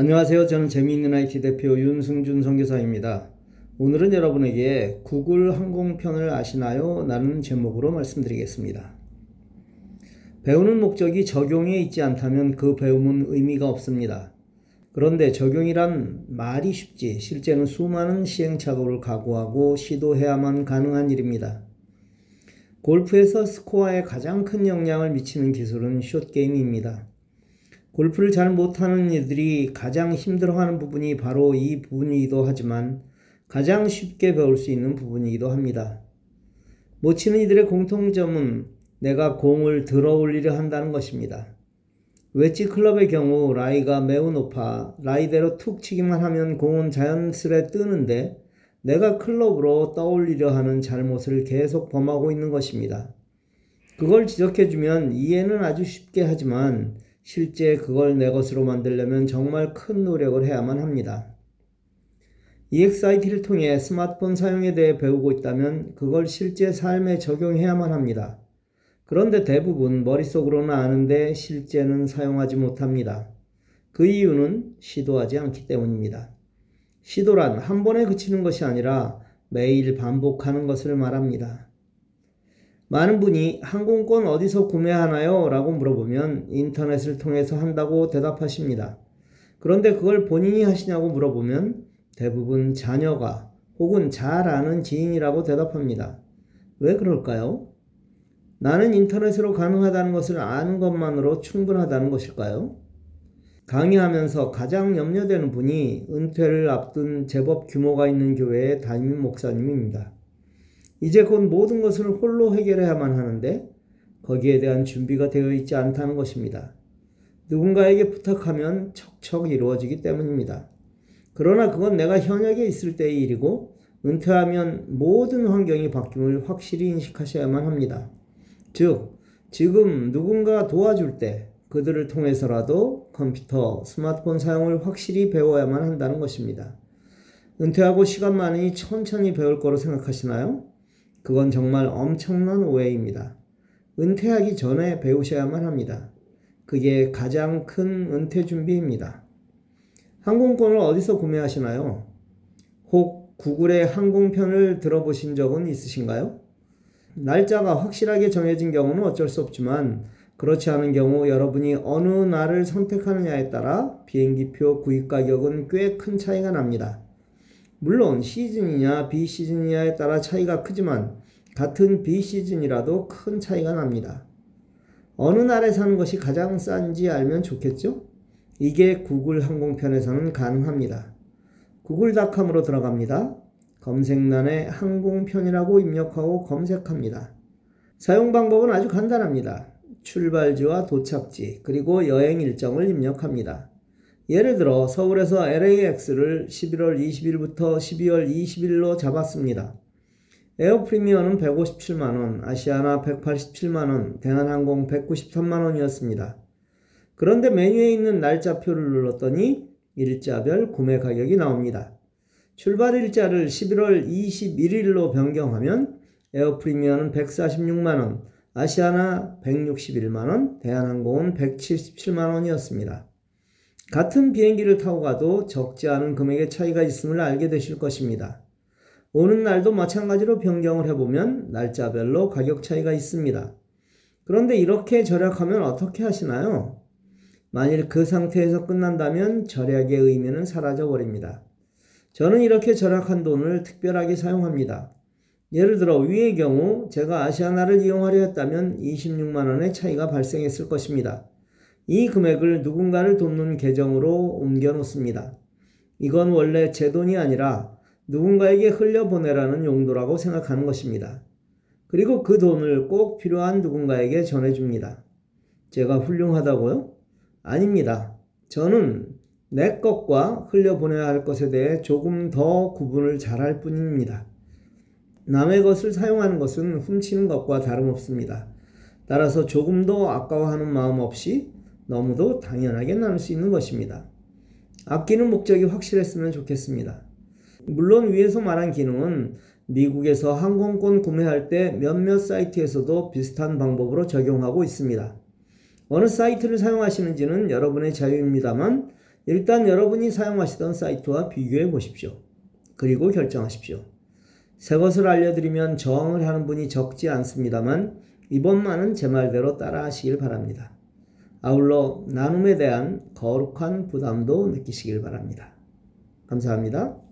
안녕하세요. 저는 재미있는 IT 대표 윤승준 선교사입니다. 오늘은 여러분에게 구글 항공편을 아시나요? 라는 제목으로 말씀드리겠습니다. 배우는 목적이 적용에 있지 않다면 그 배움은 의미가 없습니다. 그런데 적용이란 말이 쉽지 실제는 수많은 시행착오를 각오하고 시도해야만 가능한 일입니다. 골프에서 스코어에 가장 큰 영향을 미치는 기술은 숏게임입니다. 골프를 잘 못하는 이들이 가장 힘들어하는 부분이 바로 이 부분이기도 하지만 가장 쉽게 배울 수 있는 부분이기도 합니다. 못 치는 이들의 공통점은 내가 공을 들어 올리려 한다는 것입니다. 웨지 클럽의 경우 라이가 매우 높아 라이대로 툭 치기만 하면 공은 자연스레 뜨는데 내가 클럽으로 떠올리려 하는 잘못을 계속 범하고 있는 것입니다. 그걸 지적해주면 이해는 아주 쉽게 하지만 실제 그걸 내 것으로 만들려면 정말 큰 노력을 해야만 합니다. EXIT를 통해 스마트폰 사용에 대해 배우고 있다면 그걸 실제 삶에 적용해야만 합니다. 그런데 대부분 머릿속으로는 아는데 실제는 사용하지 못합니다. 그 이유는 시도하지 않기 때문입니다. 시도란 한 번에 그치는 것이 아니라 매일 반복하는 것을 말합니다. 많은 분이 항공권 어디서 구매하나요? 라고 물어보면 인터넷을 통해서 한다고 대답하십니다. 그런데 그걸 본인이 하시냐고 물어보면 대부분 자녀가 혹은 잘 아는 지인이라고 대답합니다. 왜 그럴까요? 나는 인터넷으로 가능하다는 것을 아는 것만으로 충분하다는 것일까요? 강의하면서 가장 염려되는 분이 은퇴를 앞둔 제법 규모가 있는 교회의 담임 목사님입니다. 이제 곧 모든 것을 홀로 해결해야만 하는데 거기에 대한 준비가 되어 있지 않다는 것입니다. 누군가에게 부탁하면 척척 이루어지기 때문입니다. 그러나 그건 내가 현역에 있을 때의 일이고 은퇴하면 모든 환경이 바뀜을 확실히 인식하셔야만 합니다. 즉, 지금 누군가 도와줄 때 그들을 통해서라도 컴퓨터, 스마트폰 사용을 확실히 배워야만 한다는 것입니다. 은퇴하고 시간 많으니 천천히 배울 거로 생각하시나요? 그건 정말 엄청난 오해입니다. 은퇴하기 전에 배우셔야만 합니다. 그게 가장 큰 은퇴 준비입니다. 항공권을 어디서 구매하시나요? 혹 구글의 항공편을 들어보신 적은 있으신가요? 날짜가 확실하게 정해진 경우는 어쩔 수 없지만 그렇지 않은 경우 여러분이 어느 날을 선택하느냐에 따라 비행기표 구입 가격은 꽤 큰 차이가 납니다. 물론 시즌이냐 비시즌이냐에 따라 차이가 크지만 같은 비시즌이라도 큰 차이가 납니다. 어느 날에 사는 것이 가장 싼지 알면 좋겠죠? 이게 구글 항공편에서는 가능합니다. 구글닷컴으로 들어갑니다. 검색란에 항공편이라고 입력하고 검색합니다. 사용 방법은 아주 간단합니다. 출발지와 도착지, 그리고 여행 일정을 입력합니다. 예를 들어 서울에서 LAX를 11월 20일부터 12월 20일로 잡았습니다. 에어 프레미아는 157만원, 아시아나 187만원, 대한항공 193만원이었습니다. 그런데 메뉴에 있는 날짜표를 눌렀더니 일자별 구매 가격이 나옵니다. 출발 일자를 11월 21일로 변경하면 에어 프레미아는 146만원, 아시아나 161만원, 대한항공은 177만원이었습니다. 같은 비행기를 타고 가도 적지 않은 금액의 차이가 있음을 알게 되실 것입니다. 오는 날도 마찬가지로 변경을 해보면 날짜별로 가격 차이가 있습니다. 그런데 이렇게 절약하면 어떻게 하시나요? 만일 그 상태에서 끝난다면 절약의 의미는 사라져 버립니다. 저는 이렇게 절약한 돈을 특별하게 사용합니다. 예를 들어 위의 경우 제가 아시아나를 이용하려 했다면 26만원의 차이가 발생했을 것입니다. 이 금액을 누군가를 돕는 계정으로 옮겨 놓습니다. 이건 원래 제 돈이 아니라 누군가에게 흘려보내라는 용도라고 생각하는 것입니다. 그리고 그 돈을 꼭 필요한 누군가에게 전해줍니다. 제가 훌륭하다고요? 아닙니다. 저는 내 것과 흘려보내야 할 것에 대해 조금 더 구분을 잘 할 뿐입니다. 남의 것을 사용하는 것은 훔치는 것과 다름없습니다. 따라서 조금 더 아까워하는 마음 없이 너무도 당연하게 나눌 수 있는 것입니다. 아끼는 목적이 확실했으면 좋겠습니다. 물론 위에서 말한 기능은 미국에서 항공권 구매할 때 몇몇 사이트에서도 비슷한 방법으로 적용하고 있습니다. 어느 사이트를 사용하시는지는 여러분의 자유입니다만 일단 여러분이 사용하시던 사이트와 비교해 보십시오. 그리고 결정하십시오. 새 것을 알려드리면 저항을 하는 분이 적지 않습니다만 이번만은 제 말대로 따라 하시길 바랍니다. 아울러 나눔에 대한 거룩한 부담도 느끼시길 바랍니다. 감사합니다.